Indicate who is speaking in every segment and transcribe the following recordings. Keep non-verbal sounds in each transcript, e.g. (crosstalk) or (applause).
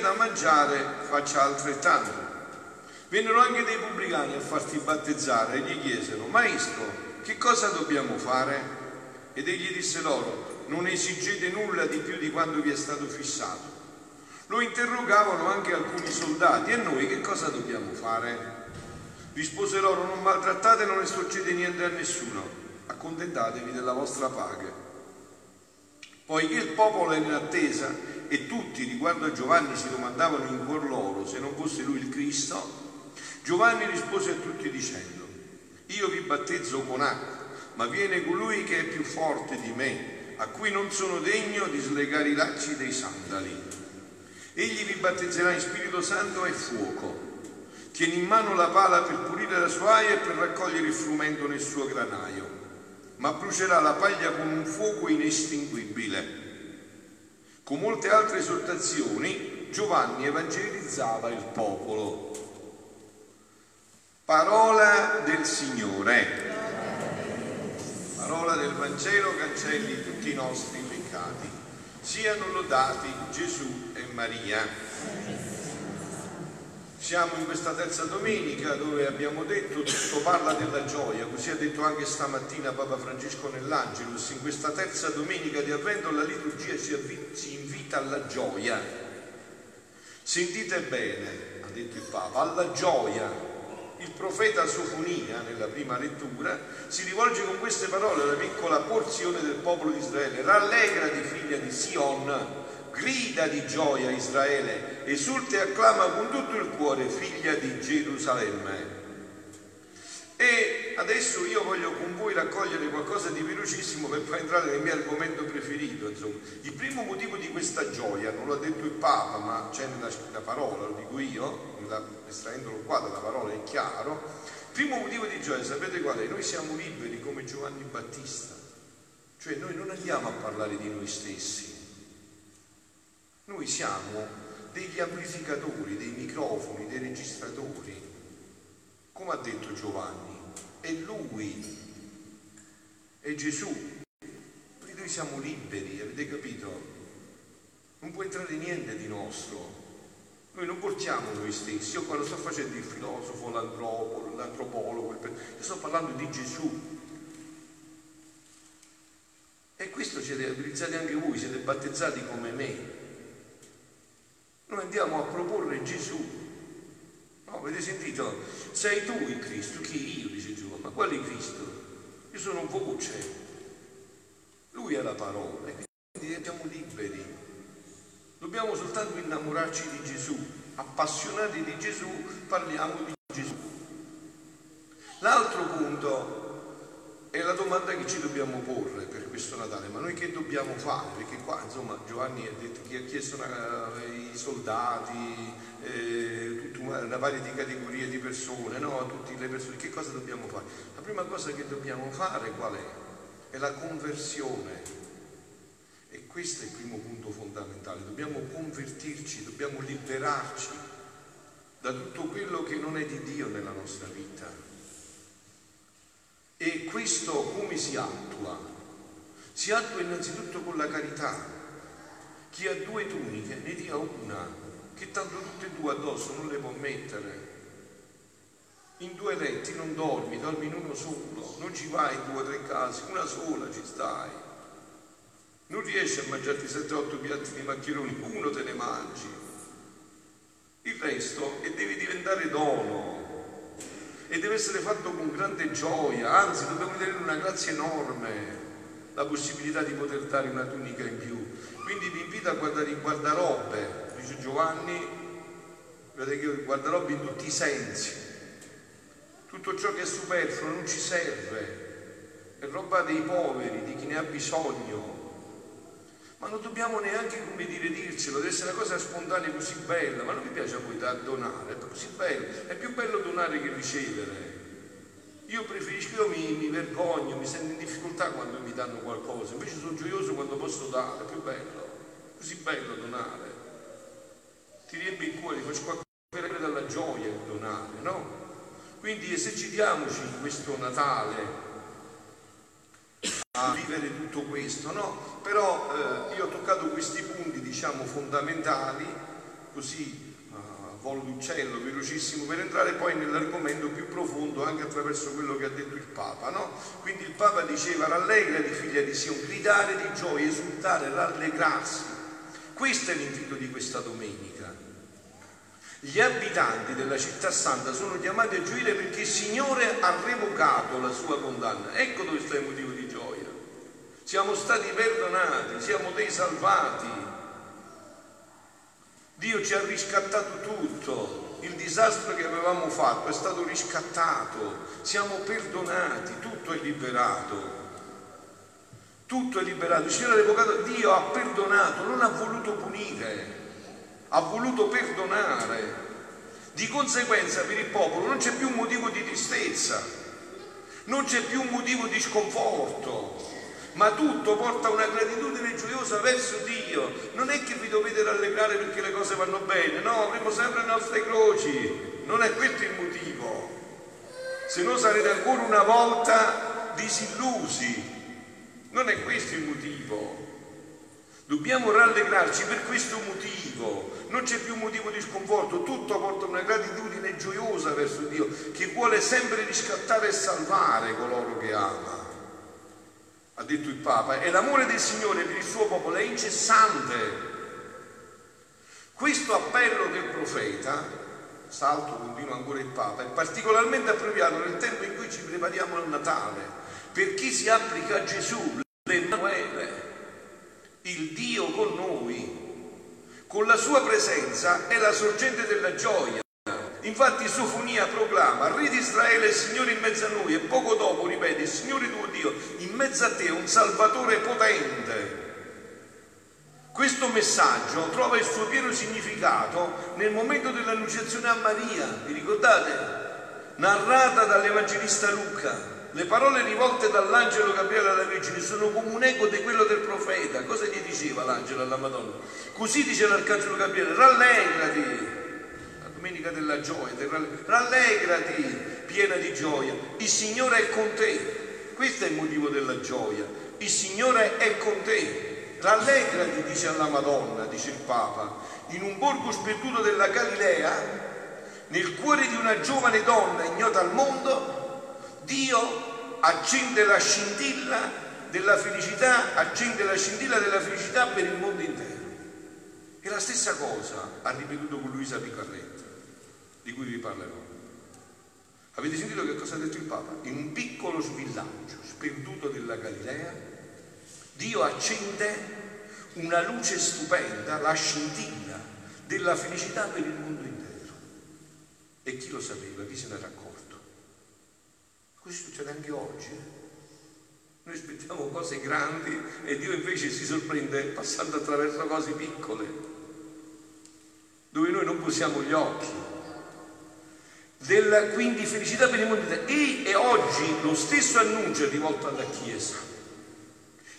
Speaker 1: da mangiare faccia altrettanto. Vennero anche dei pubblicani a farti battezzare e gli chiesero, Maestro, che cosa dobbiamo fare? Ed egli disse loro, non esigete nulla di più di quanto vi è stato fissato. Lo interrogavano anche alcuni soldati, e noi che cosa dobbiamo fare? Rispose loro, non maltrattate, non ne succede niente a nessuno, accontentatevi della vostra paga. Poiché il popolo era in attesa e tutti riguardo a Giovanni si domandavano in cuor loro se non fosse lui il Cristo, Giovanni rispose a tutti dicendo, io vi battezzo con acqua, ma viene colui che è più forte di me, a cui non sono degno di slegare i lacci dei sandali. Egli vi battezzerà in Spirito Santo e fuoco. Tiene in mano la pala per pulire la sua aia e per raccogliere il frumento nel suo granaio ma brucerà la paglia con un fuoco inestinguibile. Con molte altre esortazioni Giovanni evangelizzava il popolo. Parola del Signore. Parola del Vangelo cancelli tutti i nostri peccati. Siano lodati Gesù e Maria. Siamo in questa terza domenica dove abbiamo detto tutto parla della gioia, così ha detto anche stamattina Papa Francesco nell'Angelus, in questa terza domenica di Avvento la liturgia si invita alla gioia. Sentite bene, ha detto il Papa, alla gioia. Il profeta Sofonia, nella prima lettura, si rivolge con queste parole alla piccola porzione del popolo di Israele, rallegrati figlia di Sion, grida di gioia Israele, esulta e acclama con tutto il cuore, figlia di Gerusalemme. E adesso io voglio con voi raccogliere qualcosa di velocissimo per poi entrare nel mio argomento preferito. Insomma. Il primo motivo di questa gioia, non l'ha detto il Papa, ma c'è nella, nella parola, lo dico io, estraendolo qua dalla parola è chiaro. Il primo motivo di gioia, sapete qual è? Noi siamo liberi come Giovanni Battista, cioè noi non andiamo a parlare di noi stessi, noi siamo degli amplificatori, dei microfoni, dei registratori. Come ha detto Giovanni, è Lui, è Gesù. Noi siamo liberi, avete capito? Non può entrare niente di nostro. Noi non portiamo noi stessi. Io quando sto facendo il filosofo, l'antropologo, l'antropologo, io sto parlando di Gesù. E questo siete abilizzati anche voi, siete battezzati come me. Noi andiamo a proporre Gesù. No, avete sentito? Sei tu il Cristo, chi io, dice Giovanni, ma quale Cristo? Io sono voce. Lui è la parola, e quindi diventiamo liberi. Dobbiamo soltanto innamorarci di Gesù, appassionati di Gesù, parliamo di Gesù. L'altro punto è la domanda che ci dobbiamo porre per questo Natale, ma noi che dobbiamo fare? Perché qua insomma Giovanni ha detto che ha chiesto una, i soldati, eh, tutta una, una varia di categorie di persone, no? Tutte le persone, che cosa dobbiamo fare? La prima cosa che dobbiamo fare qual è? È la conversione. E questo è il primo punto fondamentale, dobbiamo convertirci, dobbiamo liberarci da tutto quello che non è di Dio nella nostra vita. E questo come si attua? Si attua innanzitutto con la carità. Chi ha due tuniche ne dia una, che tanto tutte e due addosso non le può mettere. In due letti non dormi, dormi in uno solo, non ci vai in due o tre case, una sola ci stai. Non riesci a mangiarti 7-8 piatti di maccheroni, uno te ne mangi. Il resto e devi diventare dono, e deve essere fatto con grande gioia, anzi dobbiamo vedere una grazia enorme la possibilità di poter dare una tunica in più. Quindi vi invito a guardare il guardarobe, dice Giovanni, vedete che il guardarobe in tutti i sensi. Tutto ciò che è superfluo non ci serve, è roba dei poveri, di chi ne ha bisogno, ma non dobbiamo neanche, come dire, dircelo, deve essere una cosa spontanea così bella, ma non mi piace a voi donare, è così bello, è più bello donare che ricevere. Io preferisco, io mi, mi vergogno, mi sento in difficoltà quando mi danno qualcosa, invece sono gioioso quando posso dare, è più bello, così bello donare. Ti riempie il cuore, ti fa squacquare dalla gioia il donare, no? Quindi esercitiamoci in questo Natale a vivere tutto questo, no? Però eh, io ho toccato questi punti, diciamo, fondamentali, così a volo d'uccello, velocissimo, per entrare poi nell'argomento più profondo anche attraverso quello che ha detto il Papa, no? Quindi il Papa diceva rallegrati figlia di Sion, gridare di gioia, esultare, rallegrarsi. Questo è l'invito di questa domenica. Gli abitanti della città santa sono chiamati a gioire perché il Signore ha revocato la sua condanna. Ecco dove sta il motivo di. Siamo stati perdonati, siamo dei salvati. Dio ci ha riscattato tutto. Il disastro che avevamo fatto è stato riscattato. Siamo perdonati, tutto è liberato. Tutto è liberato. Il Signore ha revocato, Dio ha perdonato, non ha voluto punire ha voluto perdonare. Di conseguenza per il popolo non c'è più un motivo di tristezza, non c'è più un motivo di sconforto, ma tutto porta una gratitudine gioiosa verso Dio. Non è che vi dovete rallegrare perché le cose vanno bene, no, avremo sempre le nostre croci, non è questo il motivo. Se no sarete ancora una volta disillusi, non è questo il motivo. Dobbiamo rallegrarci per questo motivo, non c'è più motivo di sconforto, tutto porta una gratitudine gioiosa verso Dio che vuole sempre riscattare e salvare coloro che ama. Ha detto il Papa, e l'amore del Signore per il suo popolo è incessante. Questo appello del profeta, salto continua ancora il Papa, è particolarmente appropriato nel tempo in cui ci prepariamo al Natale, perché si applica a Gesù, l'Emanuele, il Dio con noi, con la sua presenza è la sorgente della gioia. Infatti Sofonia proclama, Re di Israele Signore in mezzo a noi e poco dopo ripete, Signore tuo Dio, in mezzo a te un Salvatore potente. Questo messaggio trova il suo pieno significato nel momento dell'annunciazione a Maria, vi ricordate? Narrata dall'Evangelista Luca. Le parole rivolte dall'angelo Gabriele alla Vergine sono come un eco di quello del profeta. Cosa gli diceva l'angelo alla Madonna? Così dice l'arcangelo Gabriele, rallegrati, domenica della gioia, rallegrati, piena di gioia, il Signore è con te. Questo è il motivo della gioia. Il Signore è con te. Rallegrati, dice alla Madonna, dice il Papa, in un borgo sperduto della Galilea, nel cuore di una giovane donna ignota al mondo, Dio accende la scintilla della felicità, accende la scintilla della felicità per il mondo intero. E la stessa cosa ha ripetuto con Luisa Picarretta, di cui vi parlerò. Avete sentito che cosa ha detto il Papa? In un piccolo villaggio sperduto della Galilea, Dio accende una luce stupenda, la scintilla della felicità per il mondo intero. E chi lo sapeva? Chi se ne era accorto? Questo succede anche oggi. Noi aspettiamo cose grandi e Dio invece si sorprende passando attraverso cose piccole, dove noi non posiamo gli occhi. Della quindi felicità per il mondo e, e oggi lo stesso annuncio è rivolto alla Chiesa,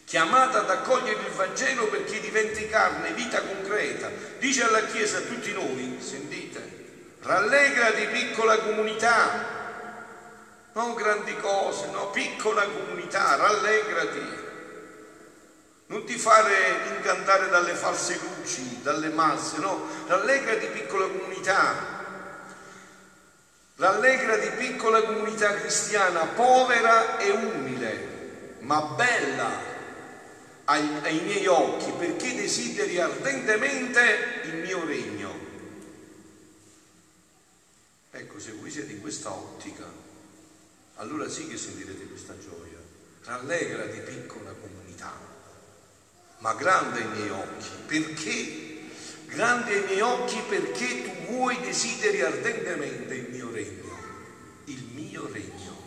Speaker 1: chiamata ad accogliere il Vangelo perché diventi carne, vita concreta. Dice alla Chiesa a tutti noi, sentite, rallegrati piccola comunità, non grandi cose, no, piccola comunità, rallegrati. Non ti fare incantare dalle false luci, dalle masse, no, rallegrati piccola comunità. Rallegrati piccola comunità cristiana, povera e umile, ma bella ai, ai miei occhi, perché desideri ardentemente il mio regno. Ecco, se voi siete in questa ottica, allora sì che sentirete questa gioia. Rallegrati piccola comunità, ma grande ai miei occhi. Perché? Grande ai miei occhi perché tu vuoi desideri ardentemente il mio regno. Il mio regno.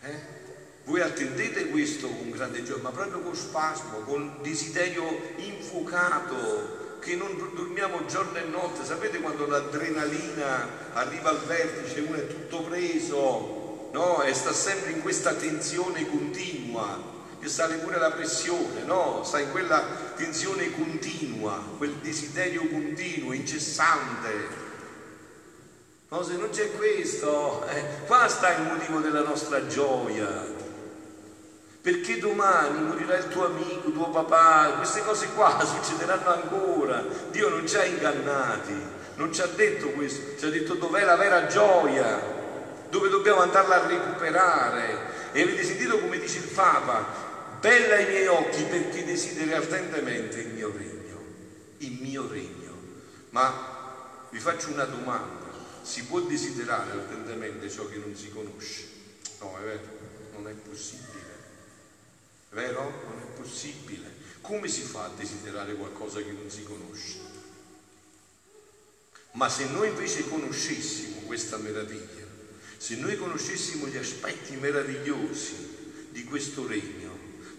Speaker 1: Eh? Voi attendete questo con grande gioia, ma proprio con spasmo, con desiderio infuocato, che non dormiamo giorno e notte. Sapete quando l'adrenalina arriva al vertice, uno è tutto preso, no? E sta sempre in questa tensione continua, che sale pure la pressione, no? Sta in quella tensione continua, quel desiderio continuo, incessante. No, se non c'è questo, eh, qua sta il motivo della nostra gioia. Perché domani morirà il tuo amico, tuo papà, queste cose qua (laughs) succederanno ancora. Dio non ci ha ingannati, non ci ha detto questo, ci ha detto dov'è la vera gioia, dove dobbiamo andarla a recuperare. E avete sentito come dice il Papa, bella ai miei occhi perché desideri ardentemente il mio regno, il mio regno. Ma vi faccio una domanda si può desiderare ardentemente ciò che non si conosce. No, è vero, non è possibile. È vero? Non è possibile. Come si fa a desiderare qualcosa che non si conosce? Ma se noi invece conoscessimo questa meraviglia, se noi conoscessimo gli aspetti meravigliosi di questo regno,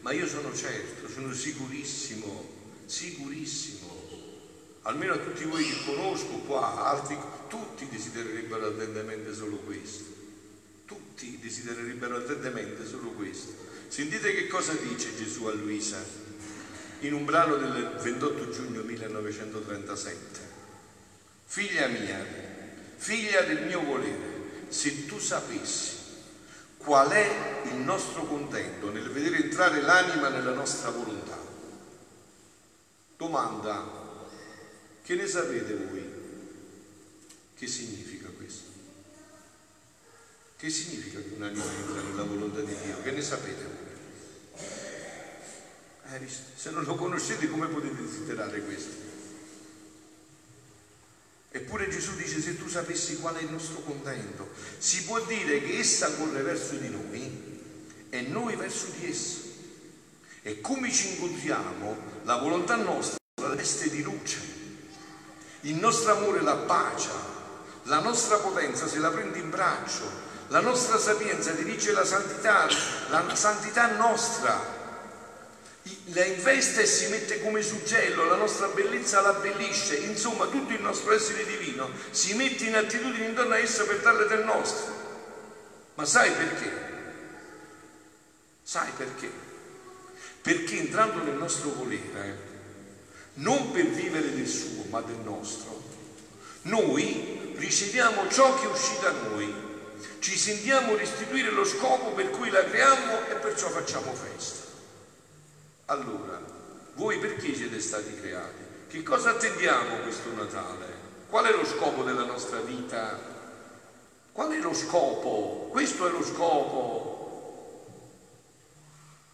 Speaker 1: ma io sono certo, sono sicurissimo, sicurissimo, almeno a tutti voi che conosco qua, altri, tutti desidererebbero ardentemente solo questo. Tutti desidererebbero ardentemente solo questo. Sentite che cosa dice Gesù a Luisa in un brano del 28 giugno 1937. Figlia mia, figlia del mio volere, se tu sapessi qual è il nostro contento nel vedere entrare l'anima nella nostra volontà. Domanda, che ne sapete voi? Che significa questo? Che significa che un'anima entra nella volontà di Dio? Che ne sapete voi? Eh, se non lo conoscete come potete desiderare questo? Eppure Gesù dice se tu sapessi qual è il nostro contento, si può dire che essa corre verso di noi e noi verso di essa. E come ci incontriamo, la volontà nostra veste di luce il nostro amore la pace, la nostra potenza se la prende in braccio, la nostra sapienza dirige la santità, la santità nostra la investe e si mette come suggello, la nostra bellezza la abbellisce, insomma tutto il nostro essere divino si mette in attitudine intorno a essa per darle del nostro. Ma sai perché? Sai perché? Perché entrando nel nostro volere, non per vivere del suo, ma del nostro, noi riceviamo ciò che uscì da noi, ci sentiamo restituire lo scopo per cui la creiamo e perciò facciamo festa. Allora, voi perché siete stati creati? Che cosa attendiamo questo Natale? Qual è lo scopo della nostra vita? Qual è lo scopo? Questo è lo scopo.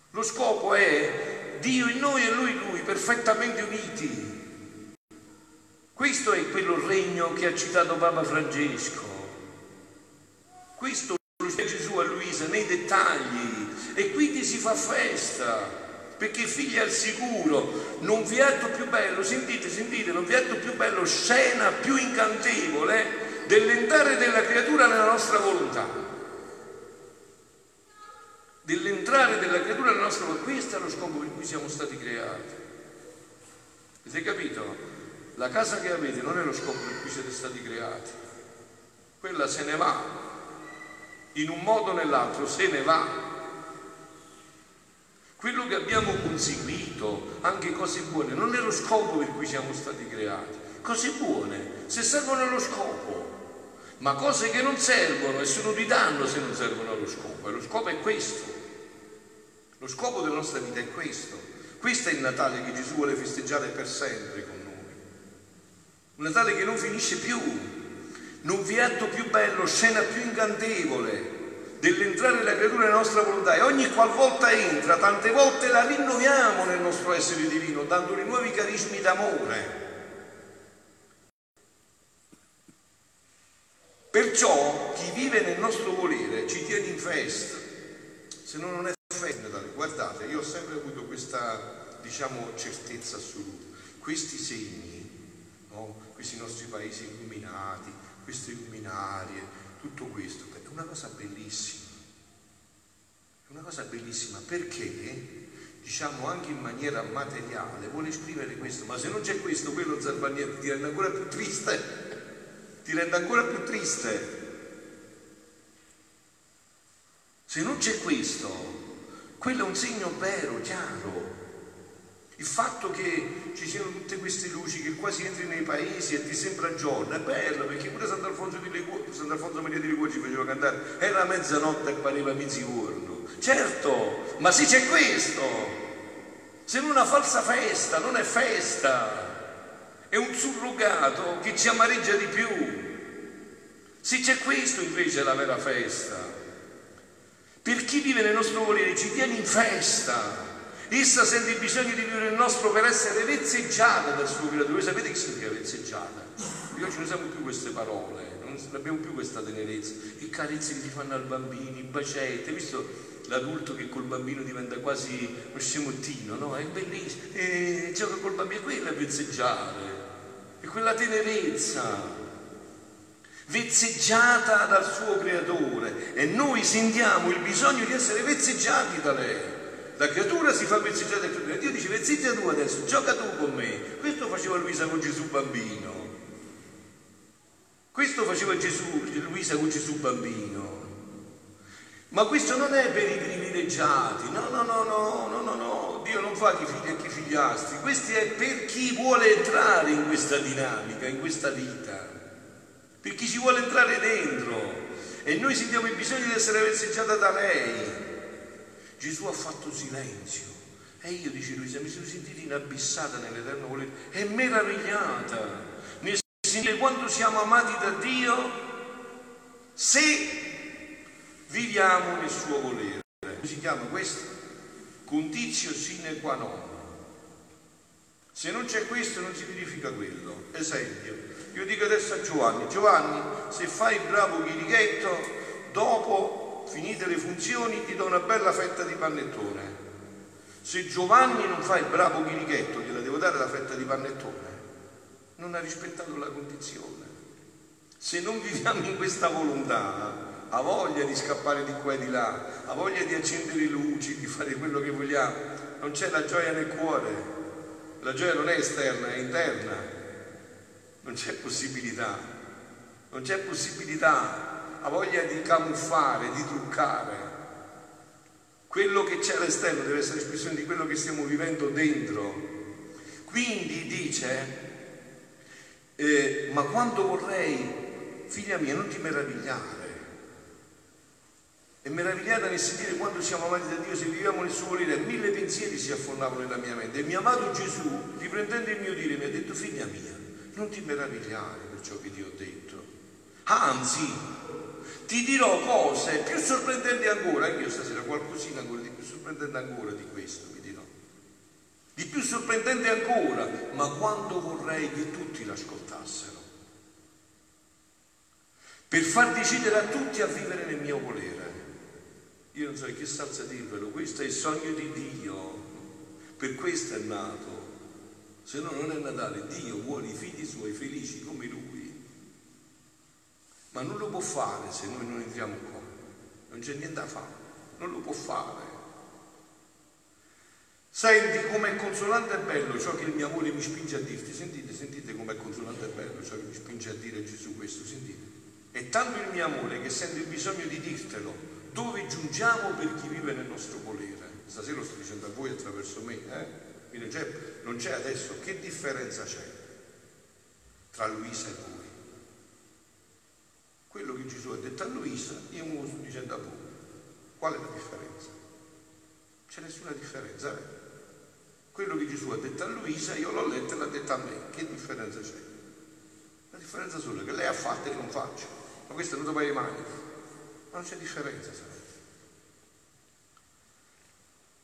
Speaker 1: Lo scopo è Dio in noi e lui in lui, perfettamente uniti. Questo è quello regno che ha citato Papa Francesco. Questo lo dice Gesù a Luisa nei dettagli e quindi si fa festa perché figli al sicuro, non vi è più bello, sentite, sentite, non vi è più bello, scena più incantevole dell'entrare della creatura nella nostra volontà dell'entrare della creatura nella nostra vita. Questo è lo scopo per cui siamo stati creati. Avete capito? La casa che avete non è lo scopo per cui siete stati creati. Quella se ne va. In un modo o nell'altro se ne va. Quello che abbiamo conseguito, anche cose buone, non è lo scopo per cui siamo stati creati. Cose buone, se servono allo scopo, ma cose che non servono e sono di danno se non servono allo scopo. E lo scopo è questo. Lo scopo della nostra vita è questo. Questo è il Natale che Gesù vuole festeggiare per sempre con noi. Un Natale che non finisce più. Non vi è atto più bello, scena più incantevole dell'entrare nella creatura nella nostra volontà e ogni qualvolta entra, tante volte la rinnoviamo nel nostro essere divino, dandole nuovi carismi d'amore. Perciò chi vive nel nostro volere ci tiene in festa, se no non è festa. Guardate, io ho sempre avuto questa, diciamo, certezza assoluta. Questi segni, no? questi nostri paesi illuminati, queste luminarie, tutto questo, è una cosa bellissima. È una cosa bellissima perché, diciamo, anche in maniera materiale vuole esprimere questo, ma se non c'è questo, quello Zarbanieri ti rende ancora più triste ti rende ancora più triste. Se non c'è questo, quello è un segno vero, chiaro. Il fatto che ci siano tutte queste luci, che quasi entri nei paesi e ti sembra giorno, è bello perché pure Sant'Alfonso, di Ligu- Sant'Alfonso Maria di Liguori ci faceva cantare, era mezzanotte e pareva mezzogiorno. Certo, ma sì c'è questo, se non una falsa festa, non è festa, è un surrogato che ci amareggia di più. Se c'è questo invece è la vera festa. Per chi vive nel nostro volere ci tiene in festa Essa sente il bisogno di vivere il nostro per essere vezzeggiata dal suo creatore. Voi sapete che significa vezzeggiata? Io oggi non usiamo più queste parole, non abbiamo più questa tenerezza. I carezze che ti fanno al bambino, i bacetti, hai visto l'adulto che col bambino diventa quasi uno scemottino, no? È bellissimo, e gioca col bambino, quello è vezzeggiare, è quella tenerezza vezzeggiata dal suo creatore e noi sentiamo il bisogno di essere vezzeggiati da lei. La creatura si fa vezzeggiare dal creatore. Dio dice vezzeggia tu adesso, gioca tu con me. Questo faceva Luisa con Gesù bambino. Questo faceva Gesù, Luisa con Gesù bambino. Ma questo non è per i privilegiati, no, no, no, no, no, no, no, Dio non fa chi figli e chi figliastri, questo è per chi vuole entrare in questa dinamica, in questa vita, per chi ci vuole entrare dentro e noi sentiamo il bisogno di essere vezzeggiata da lei. Gesù ha fatto silenzio. E io, dice Luisa, mi sono sentita inabissata nell'eterno volere e meravigliata nel sentire quanto siamo amati da Dio se viviamo nel suo volere. Si chiama questo condizio sine qua non. Se non c'è questo non si verifica quello. Esempio, io dico adesso a Giovanni, Giovanni, se fai il bravo chirichetto, dopo finite le funzioni, ti do una bella fetta di panettone. Se Giovanni non fa il bravo chirichetto, gliela devo dare la fetta di panettone. Non ha rispettato la condizione. Se non viviamo in questa volontà, ha voglia di scappare di qua e di là, ha voglia di accendere le luci, di fare quello che vogliamo, non c'è la gioia nel cuore. La gioia non è esterna, è interna. Non c'è possibilità. Non c'è possibilità ha voglia di camuffare, di truccare. Quello che c'è all'esterno deve essere espressione di quello che stiamo vivendo dentro. Quindi dice, eh, ma quando vorrei, figlia mia, non ti meravigliare. E meravigliata nel sentire quando siamo amati da Dio, se viviamo nel suo volere, mille pensieri si affondavano nella mia mente. E mio amato Gesù, riprendendo il mio dire, mi ha detto, figlia mia, non ti meravigliare per ciò che ti ho detto. Anzi, ti dirò cose più sorprendenti ancora, anche io stasera qualcosina ancora di più sorprendente ancora di questo vi dirò. Di più sorprendente ancora, ma quando vorrei che tutti l'ascoltassero. Per far decidere a tutti a vivere nel mio volere. Io non so che salsa dirvelo, questo è il sogno di Dio, per questo è nato. Se no non è Natale, Dio vuole i figli suoi felici come Lui ma non lo può fare se noi non entriamo qua. Non c'è niente da fare, non lo può fare. Senti com'è consolante e bello ciò che il mio amore mi spinge a dirti. Sentite, sentite com'è consolante e bello ciò che mi spinge a dire Gesù questo, sentite. È tanto il mio amore che sento il bisogno di dirtelo, dove giungiamo per chi vive nel nostro volere. Stasera lo sto dicendo a voi attraverso me, eh? Non c'è adesso, che differenza c'è tra Luisa e voi? Quello che Gesù ha detto a Luisa, io mi sto dicendo a voi. Qual è la differenza? Non c'è nessuna differenza. Eh? Quello che Gesù ha detto a Luisa, io l'ho letto e l'ha detto a me. Che differenza c'è? La differenza sola che lei ha fatto e non faccio. Ma questo è venuto per le. Ma non c'è differenza, sapete?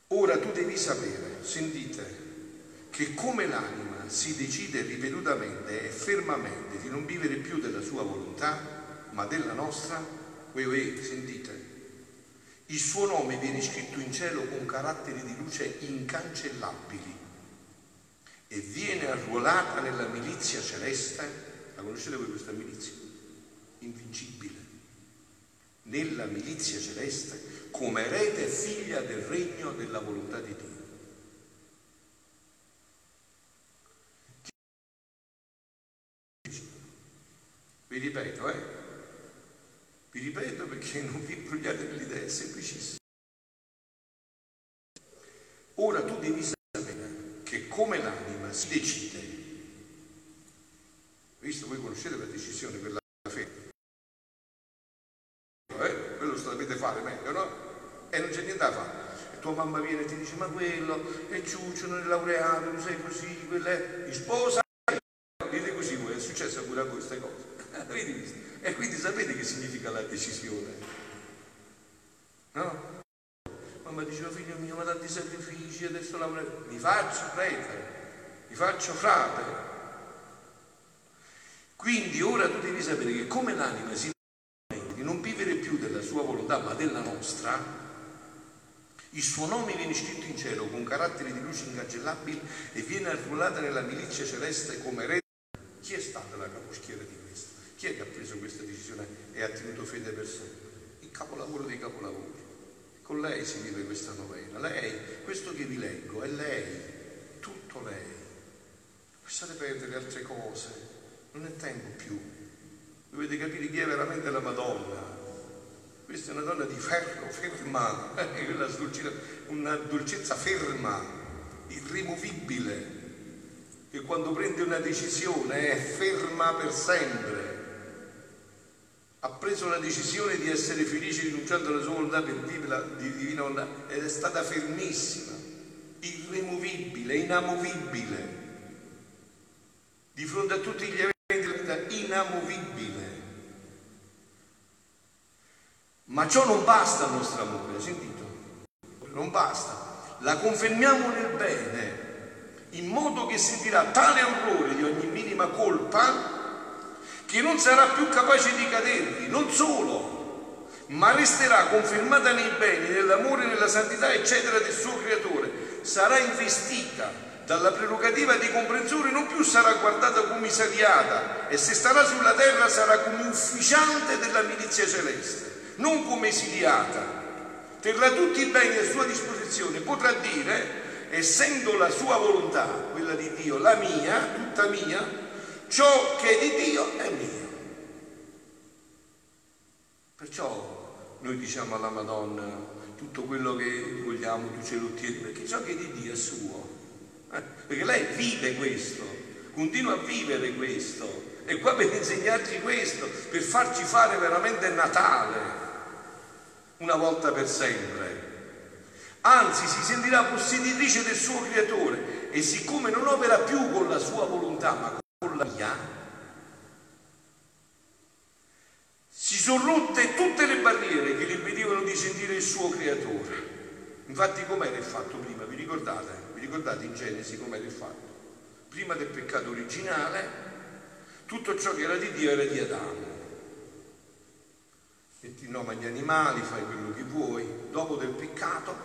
Speaker 1: Ora tu devi sapere, sentite, che come l'anima si decide ripetutamente e fermamente di non vivere più della sua volontà, ma della nostra, uè, sentite, il suo nome viene scritto in cielo con caratteri di luce incancellabili e viene arruolata nella milizia celeste, la conoscete voi questa milizia? Invincibile. Nella milizia celeste come erede figlia del regno della volontà di Dio. Vi ripeto, eh? Vi ripeto perché (laughs) non vi imbrogliate nell'idea, è semplicissimo. Ora tu devi sapere che l'anima si decide, visto voi conoscete la decisione per la fede, eh? quello lo sapete fare meglio, no? E non c'è niente da fare. E tua mamma viene e ti dice, ma quello è ciuccio, non è laureato, tu sei così, quello è sposa. Dite così voi, è successo pure a voi (laughs) queste cose. E quindi sapete che significa la decisione? No? Mamma diceva, figlio mio, ma tanti sacrifici, adesso lavoro. Mi faccio prete, mi faccio frate. Quindi ora tu devi sapere che come l'anima si di non vivere più della sua volontà, ma della nostra, il suo nome viene scritto in cielo con caratteri di luce incancellabili e viene arruolato nella milizia celeste come re. Chi è stata la caposchiera di questo? Chi è che ha preso questa decisione e ha tenuto fede per sempre? Il capolavoro dei capolavori. Con lei si vive questa novena. Lei, questo che vi leggo, è lei, tutto lei. Lasciate perdere altre cose, non è tempo più. Dovete capire chi è veramente la Madonna. Questa è una donna di ferro, ferma, (laughs) una dolcezza ferma, irrimovibile, che quando prende una decisione è ferma per sempre ha preso la decisione di essere felice rinunciando alla sua volontà per vivere la divina volontà ed è stata fermissima, irremovibile, inamovibile, di fronte a tutti gli eventi della vita, inamovibile. Ma ciò non basta al nostro amore, sentito? Non basta. La confermiamo nel bene, in modo che sentirà tale orrore di ogni minima colpa che non sarà più capace di cadervi, non solo, ma resterà confermata nei beni, nell'amore, nella santità, eccetera, del suo creatore. Sarà investita dalla prerogativa di comprensione, non più sarà guardata come esiliata e se starà sulla terra sarà come ufficiante della milizia celeste, non come esiliata. Terrà tutti i beni a sua disposizione, potrà dire, essendo la sua volontà, quella di Dio, la mia, tutta mia, ciò che è di Dio è mio. Perciò noi diciamo alla Madonna tutto quello che vogliamo, tu ce lo ottieni, perché ciò che è di Dio è suo. Eh? Perché lei vive questo, continua a vivere questo. È qua per insegnarci questo, per farci fare veramente Natale, una volta per sempre. Anzi, si sentirà posseditrice del suo creatore e siccome non opera più con la sua volontà, ma con con la mia, si sono rotte tutte le barriere che gli impedivano di sentire il suo creatore. Infatti com'era il fatto prima? Vi ricordate? Vi ricordate in Genesi com'era il fatto? Prima del peccato originale, tutto ciò che era di Dio era di Adamo. Metti nome agli animali, fai quello che vuoi. Dopo del peccato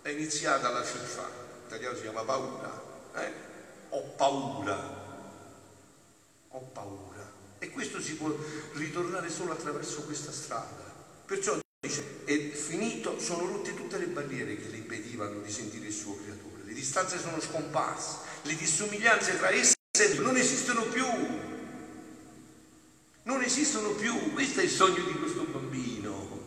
Speaker 1: è iniziata la fiffa. In italiano si chiama paura. Eh? Ho paura ho paura. E questo si può ritornare solo attraverso questa strada. Perciò dice, è finito, sono rotte tutte le barriere che le impedivano di sentire il suo creatore. Le distanze sono scomparse, le dissomiglianze tra esse non esistono più. Non esistono più. Questo è il sogno di questo bambino.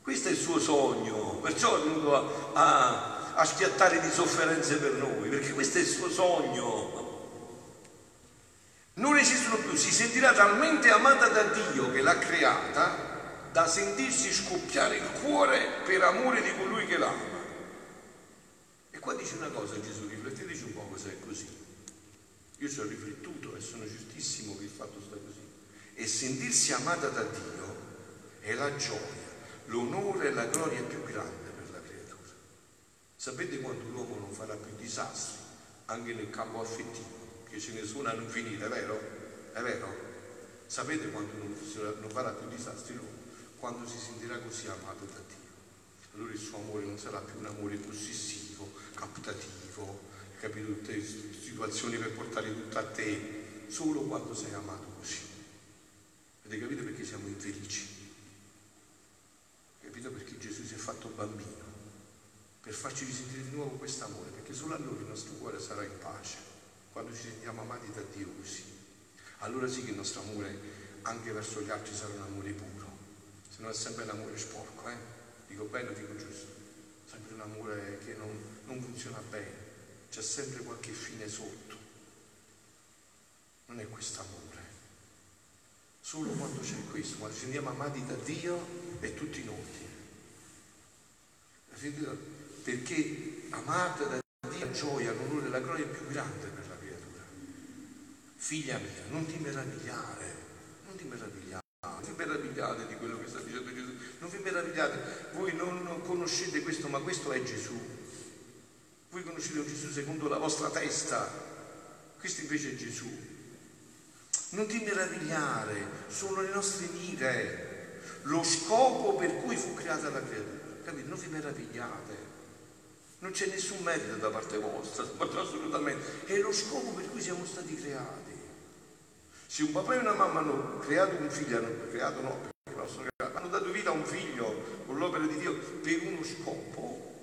Speaker 1: Questo è il suo sogno. Perciò è venuto a, a, a schiattare di sofferenze per noi, perché questo è il suo sogno non esistono più, si sentirà talmente amata da Dio che l'ha creata da sentirsi scoppiare il cuore per amore di colui che l'ama. E qua dice una cosa Gesù, rifletteteci un po' se è così. Io ci ho riflettuto e sono giustissimo che il fatto sta così. E sentirsi amata da Dio è la gioia, l'onore e la gloria più grande per la creatura. Sapete quando l'uomo non farà più disastri anche nel campo affettivo? Che ce ne sono hanno finito, è vero? È vero? Sapete quando non, non farà più disastri l'uomo? Quando si sentirà così amato da Dio. Allora il suo amore non sarà più un amore possessivo, captativo, capito? Tutte situazioni per portare tutto a te, solo quando sei amato così. Avete capito perché siamo infelici? Capito perché Gesù si è fatto bambino? Per farci risentire di nuovo questo amore, perché solo allora il nostro cuore sarà in pace quando ci sentiamo amati da Dio così, allora sì che il nostro amore anche verso gli altri sarà un amore puro, se no è sempre un amore sporco, eh? dico bene dico giusto, sempre un amore che non, non funziona bene, c'è sempre qualche fine sotto. Non è quest'amore. Solo quando c'è questo, quando ci sentiamo amati da Dio è tutti noti. Perché amata da Dio gioia, l'onore e gloria è più grande per la. Figlia mia, non ti meravigliare, non ti meravigliare, non vi meravigliate di quello che sta dicendo Gesù, non vi meravigliate, voi non conoscete questo, ma questo è Gesù. Voi conoscete un Gesù secondo la vostra testa, questo invece è Gesù. Non ti meravigliare, sono le nostre mire, lo scopo per cui fu creata la creatura. Capite? Non vi meravigliate. Non c'è nessun merito da parte vostra, (laughs) assolutamente. È lo scopo per cui siamo stati creati. Se un papà e una mamma hanno creato un figlio, hanno creato no, perché possono creare, hanno dato vita a un figlio con l'opera di Dio per uno scopo.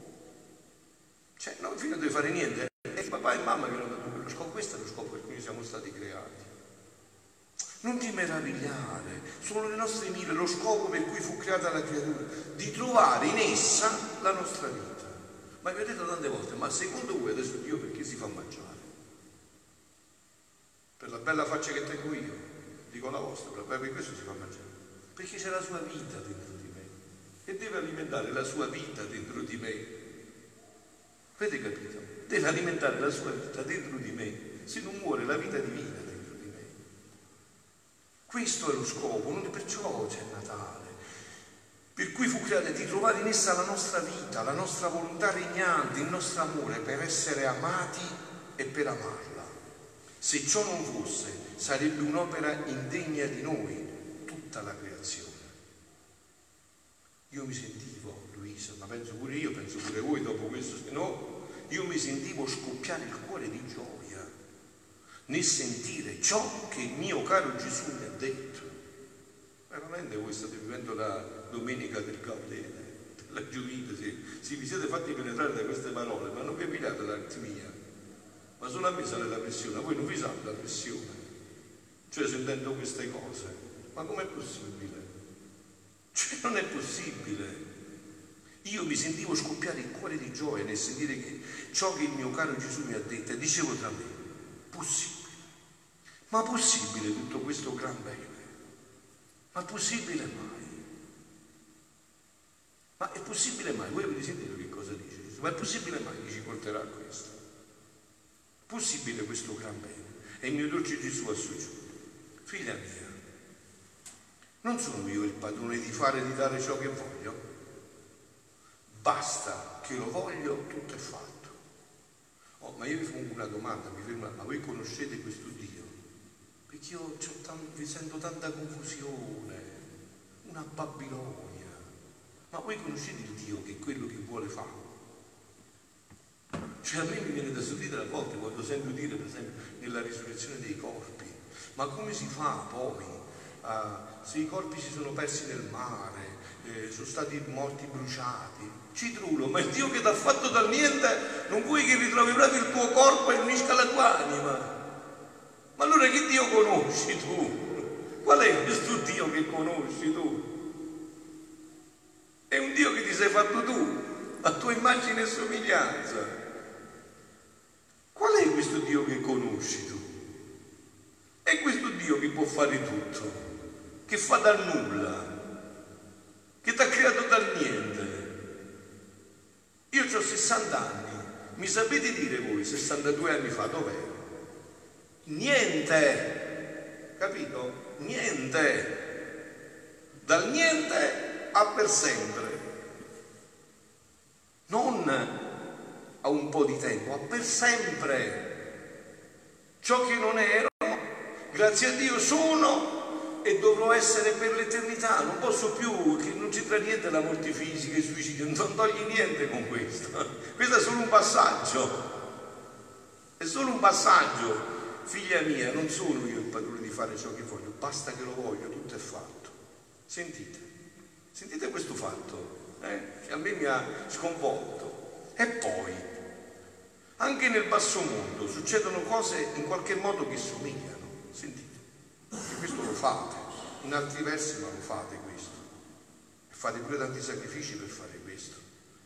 Speaker 1: Cioè, no, il figlio non deve fare niente, è il papà e mamma che hanno dato quello scopo, questo è lo scopo per cui siamo stati creati. Non ti meravigliare, sono le nostre mire, lo scopo per cui fu creata la creatura, di trovare in essa la nostra vita. Ma vi ho detto tante volte, ma secondo voi adesso Dio perché si fa mangiare? Per la bella faccia che tengo io, dico la vostra, per questo si fa mangiare. Perché c'è la sua vita dentro di me e deve alimentare la sua vita dentro di me. Avete capito? Deve alimentare la sua vita dentro di me, se non muore la vita divina questo è lo scopo, non perciò c'è Natale. Per cui fu creata di trovare in essa la nostra vita, la nostra volontà regnante, il nostro amore per essere amati e per amarla. Se ciò non fosse, sarebbe un'opera indegna di noi, tutta la creazione. Io mi sentivo, Luisa, ma penso pure io, penso pure voi dopo questo, se no, io mi sentivo scoppiare il cuore di gioia nel sentire ciò che il mio caro Gesù mi ha detto. Veramente voi state vivendo la domenica del Gaudele, la gioita, sì. sì, vi siete fatti penetrare da queste parole, ma non capite l'arritmia. Ma solo a me sale la pressione, a voi non vi sale la pressione. Cioè sentendo queste cose. Ma com'è possibile? Cioè non è possibile. Io mi sentivo scoppiare il cuore di gioia nel sentire che ciò che il mio caro Gesù mi ha detto e dicevo tra me, possibile. Ma possibile tutto questo gran bene? Ma possibile mai? Ma è possibile mai? Voi avete sentito che cosa dice Gesù? Ma è possibile mai che ci porterà a questo? Possibile questo gran bene? E il mio dolce Gesù ha soggiunto. Figlia mia, non sono io il padrone di fare e di dare ciò che voglio? Basta che lo voglio, tutto è fatto. Oh, ma io vi pongo una domanda, mi fermo, ma voi conoscete questo Dio? Perché io tanto, sento tanta confusione, una Babilonia. Ma voi conoscete il Dio che è quello che vuole fare? Me mi viene da sorridere a volte quando sento dire, per esempio, nella risurrezione dei corpi, ma come si fa poi? Uh, se i corpi si sono persi nel mare, eh, sono stati morti bruciati, Citrulo, ma il Dio che ti ha fatto dal niente non vuoi che ritrovi proprio il tuo corpo e unisca la tua anima. Ma allora che Dio conosci tu? Qual è questo Dio che conosci tu? È un Dio che ti sei fatto tu, a tua immagine e somiglianza. Qual è questo Dio che conosci tu? È questo Dio che può fare tutto, che fa dal nulla, che ti ha creato dal niente io ho 60 anni, mi sapete dire voi 62 anni fa dov'ero? Niente, capito? Niente. Dal niente a per sempre. Non a un po' di tempo, a per sempre. Ciò che non ero, grazie a Dio sono e dovrò essere per l'eternità, non posso più, non c'entra niente la morte fisica, il suicidio, non togli niente con questo. (laughs) Questo è solo un passaggio. È solo un passaggio. Figlia mia, non sono io il padrone di fare ciò che voglio, basta che lo voglio, tutto è fatto. Sentite, sentite questo fatto, eh? che a me mi ha sconvolto. E poi, anche nel basso mondo succedono cose in qualche modo che somigliano. Sentite. E questo lo fate, in altri versi ma lo fate questo. E fate pure tanti sacrifici per fare questo,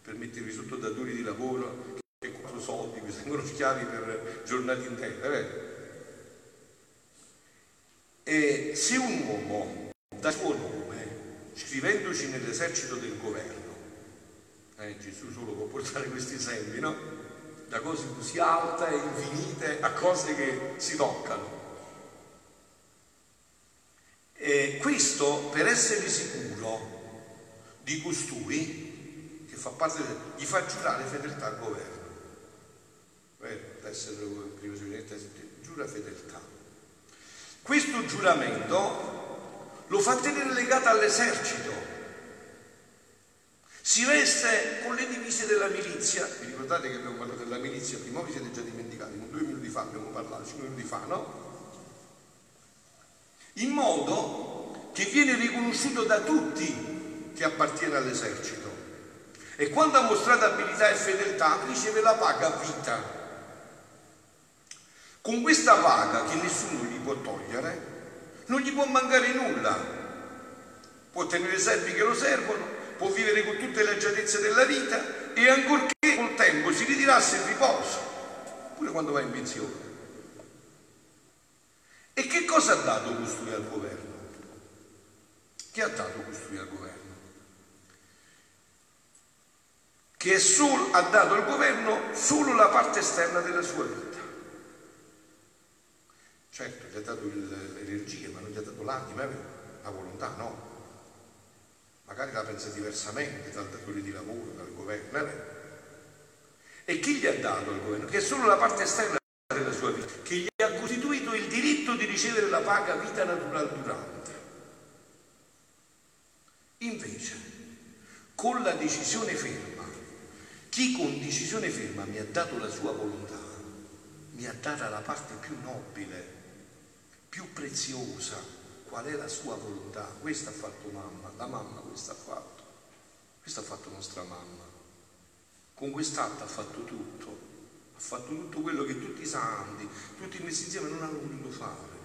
Speaker 1: per mettervi sotto datori di lavoro che loro soldi, vi tengono schiavi per giornate intere? E se un uomo da suo nome, scrivendoci nell'esercito del governo, eh, Gesù solo può portare questi esempi, no? Da cose così alte e infinite a cose che si toccano. E questo per essere sicuro di costui, che fa parte, del, gli fa giurare fedeltà al governo. Vero? Essere prima giura fedeltà. Questo giuramento lo fa tenere legato all'esercito. Si veste con le divise della milizia. Vi ricordate che abbiamo parlato della milizia? Prima vi siete già dimenticati, due minuti fa abbiamo parlato, cinque minuti fa, no? In modo che viene riconosciuto da tutti che appartiene all'esercito. E quando ha mostrato abilità e fedeltà riceve la paga a vita. Con questa paga che nessuno gli può togliere, non gli può mancare nulla. Può tenere servi che lo servono, può vivere con tutte le agiatezze della vita e ancorché col tempo si ritirasse in riposo, pure quando va in pensione. E che cosa ha dato costui al governo? Che ha dato costui al governo? Che solo, ha dato al governo solo la parte esterna della sua vita. Certo, gli ha dato l'energia, ma non gli ha dato l'anima, eh, la volontà, no. Magari la pensa diversamente dal datore di lavoro, dal governo. E chi gli ha dato al governo? Che è solo la parte esterna della sua vita, che gli ha costituito il diritto di ricevere la paga vita naturale durante. Invece, con la decisione ferma, chi con decisione ferma mi ha dato la sua volontà, mi ha data la parte più nobile più preziosa, qual è la sua volontà. Questo ha fatto mamma, la mamma questo ha fatto, questo ha fatto nostra mamma. Con quest'atto ha fatto tutto, ha fatto tutto quello che tutti i santi, tutti messi insieme non hanno voluto fare.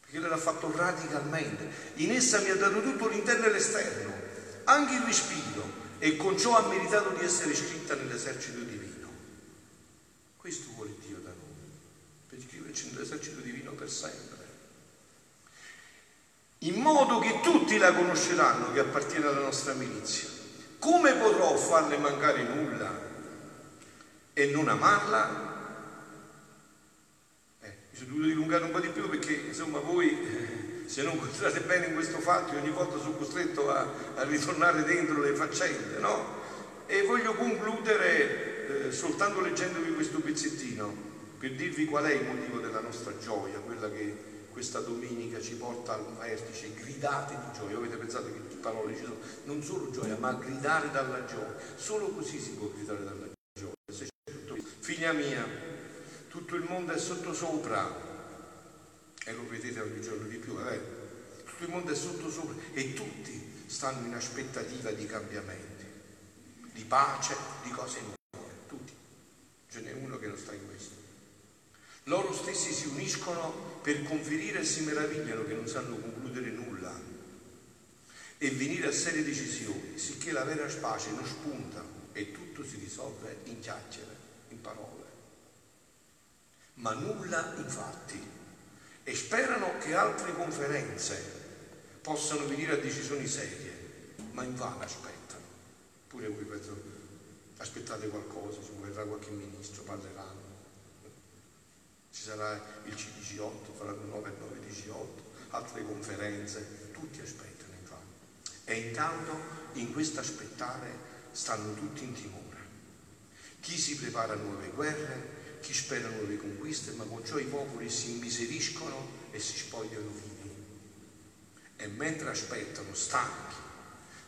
Speaker 1: Perché lei l'ha fatto radicalmente. In essa mi ha dato tutto l'interno e l'esterno, anche il respiro, e con ciò ha meritato di essere scritta nell'esercito divino. Questo vuole Dio da noi per iscriverci nell'esercito divino per sempre. In modo che tutti la conosceranno che appartiene alla nostra milizia. Come potrò farle mancare nulla e non amarla? Eh, mi sono dovuto dilungare un po' di più perché insomma voi eh, se non considerate bene in questo fatto ogni volta sono costretto a, a ritornare dentro le faccende, no? E voglio concludere eh, soltanto leggendovi questo pezzettino per dirvi qual è il motivo della nostra gioia, quella che questa domenica ci porta al vertice, gridate di gioia. Avete pensato che parole ci sono? Non solo gioia, ma gridare dalla gioia. Solo così si può gridare dalla gioia. Figlia mia, tutto il mondo è sottosopra, e lo vedete ogni giorno di più, eh? tutto il mondo è sottosopra e tutti stanno in aspettativa di cambiamenti, di pace, di cose nuove, tutti. Ce n'è uno che non sta in questo. Loro stessi si uniscono per conferire e si meravigliano che non sanno concludere nulla e venire a serie decisioni, sicché la vera pace non spunta e tutto si risolve in chiacchiere, in parole. Ma nulla in fatti e sperano che altre conferenze possano venire a decisioni serie, ma in vano aspettano. Pure voi penso, aspettate qualcosa, ci verrà qualche ministro, parleranno ci sarà il CDG8, faranno 9 e 9 18, altre conferenze, tutti aspettano infatti. E intanto in questo aspettare stanno tutti in timore. Chi si prepara a nuove guerre, chi spera nuove conquiste, ma con ciò i popoli si immiseriscono e si spogliano vivi. E mentre aspettano stanchi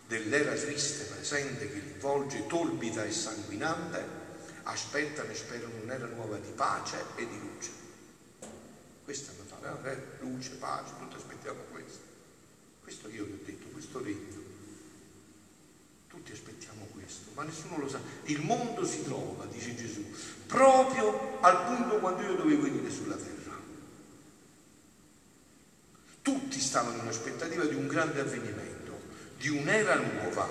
Speaker 1: dell'era triste presente che li volge torbida e sanguinante, aspettano e sperano un'era nuova di pace e di luce. Questo è Natale, eh? luce, pace, tutti aspettiamo questo. Questo io vi ho detto, questo regno. Tutti aspettiamo questo, ma nessuno lo sa. Il mondo si trova, dice Gesù, proprio al punto quando io dovevo venire sulla terra. Tutti stavano in aspettativa di un grande avvenimento, di un'era nuova.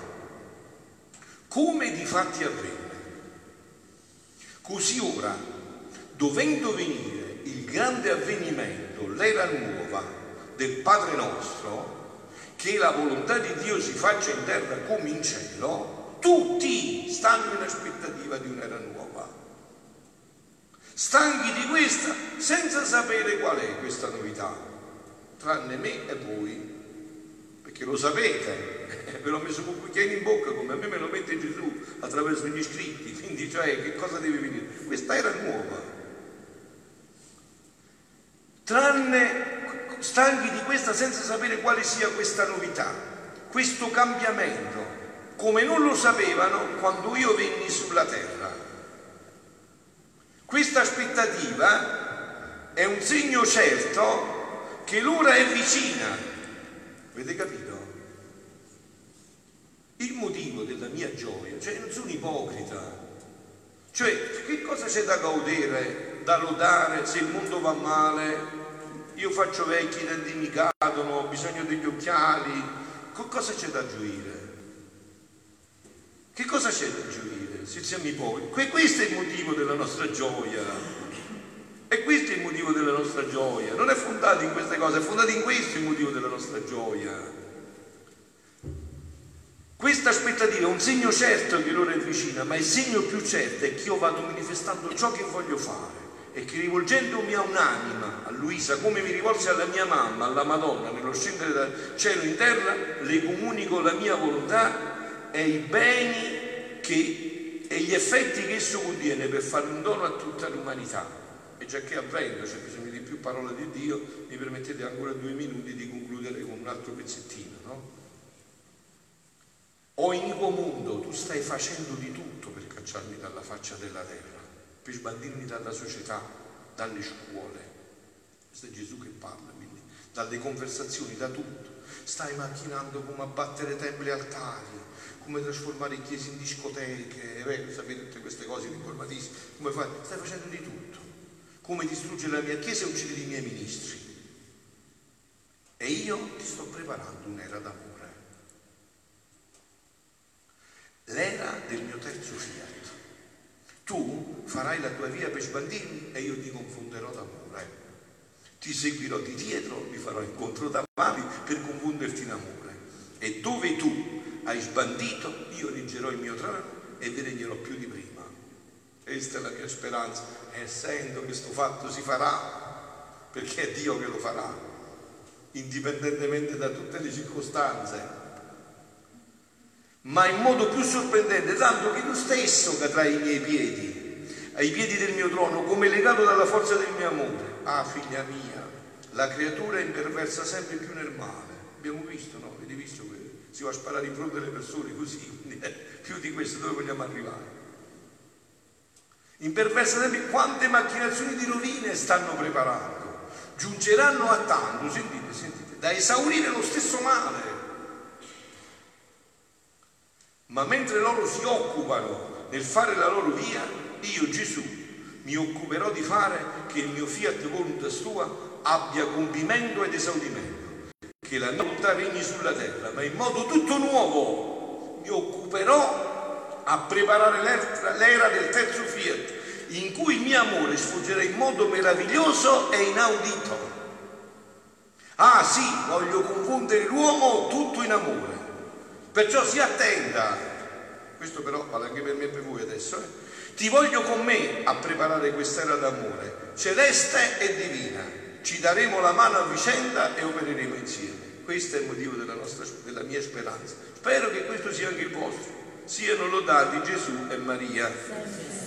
Speaker 1: Come di fatti avvenne? Così ora, dovendo venire il grande avvenimento, l'era nuova del Padre nostro, che la volontà di Dio si faccia in terra come in cielo, tutti stanno in aspettativa di un'era nuova. Stanchi di questa senza sapere qual è questa novità, tranne me e voi, perché lo sapete, (laughs) ve l'ho messo con cucchiaino in bocca come a me me lo mette Gesù attraverso gli scritti, (laughs) quindi cioè che cosa deve venire? Questa era nuova. Tranne stanchi di questa senza sapere quale sia questa novità, questo cambiamento, come non lo sapevano quando io venni sulla terra. Questa aspettativa è un segno certo che l'ora è vicina. Avete capito? Il motivo della mia gioia, cioè non sono ipocrita, cioè che cosa c'è da godere, da lodare se il mondo va male, io faccio vecchi, i denti mi cadono, ho bisogno degli occhiali, che cosa c'è da gioire? Che cosa c'è da gioire se siamo i poveri? Questo è il motivo della nostra gioia. E questo è il motivo della nostra gioia. Non è fondato in queste cose, è fondato in questo il motivo della nostra gioia. Questa aspettativa è un segno certo che l'ora è vicina, ma il segno più certo è che io vado manifestando ciò che voglio fare e che rivolgendomi a un'anima, a Luisa, come mi rivolsi alla mia mamma, alla Madonna, nello scendere dal cielo in terra, le comunico la mia volontà e i beni che, e gli effetti che esso contiene per fare un dono a tutta l'umanità. E già che avvendo, c'è bisogno di più parola di Dio, mi permettete ancora due minuti di concludere con un altro pezzettino, no? O iniquo mondo, tu stai facendo di tutto per cacciarmi dalla faccia della terra per sbandirmi dalla società, dalle scuole. Questo è Gesù che parla, quindi, dalle conversazioni, da tutto. Stai macchinando come abbattere templi e altari, come trasformare chiese in discoteche, vero, sapete tutte queste cose informatissime, come fai? Stai facendo di tutto. Come distruggere la mia chiesa e uccidere i miei ministri. E io ti sto preparando un'era d'amore. L'era del mio terzo fiat. Tu farai la tua via per sbandirmi e io ti confonderò d'amore. Ti seguirò di dietro, mi farò incontro davanti per confonderti in amore. E dove tu hai sbandito, io reggerò il mio trono e vi regnerò più di prima. Questa è la mia speranza. Essendo che questo fatto si farà, perché è Dio che lo farà, indipendentemente da tutte le circostanze ma in modo più sorprendente, tanto che tu stesso cadrai ai miei piedi, ai piedi del mio trono, come legato dalla forza del mio amore. Ah, figlia mia, la creatura imperversa sempre più nel male. Abbiamo visto, no? Avete visto che si va a sparare in fronte alle persone così, (laughs) più di questo dove vogliamo arrivare? Imperversa sempre quante macchinazioni di rovine stanno preparando, giungeranno a tanto, sentite, sentite, da esaurire lo stesso male ma mentre loro si occupano nel fare la loro via, io Gesù mi occuperò di fare che il mio fiat voluntas tua abbia compimento ed esaudimento, che la mia volontà regni sulla terra, ma in modo tutto nuovo mi occuperò a preparare l'era del terzo fiat, in cui il mio amore sfuggerà in modo meraviglioso e inaudito. Ah sì, voglio confondere l'uomo tutto in amore Perciò si attenta, questo però vale anche per me e per voi adesso, eh? ti voglio con me a preparare quest'era d'amore, celeste e divina. Ci daremo la mano a vicenda e opereremo insieme. Questo è il motivo della, nostra, della mia speranza. Spero che questo sia anche il vostro. Siano lodati Gesù e Maria.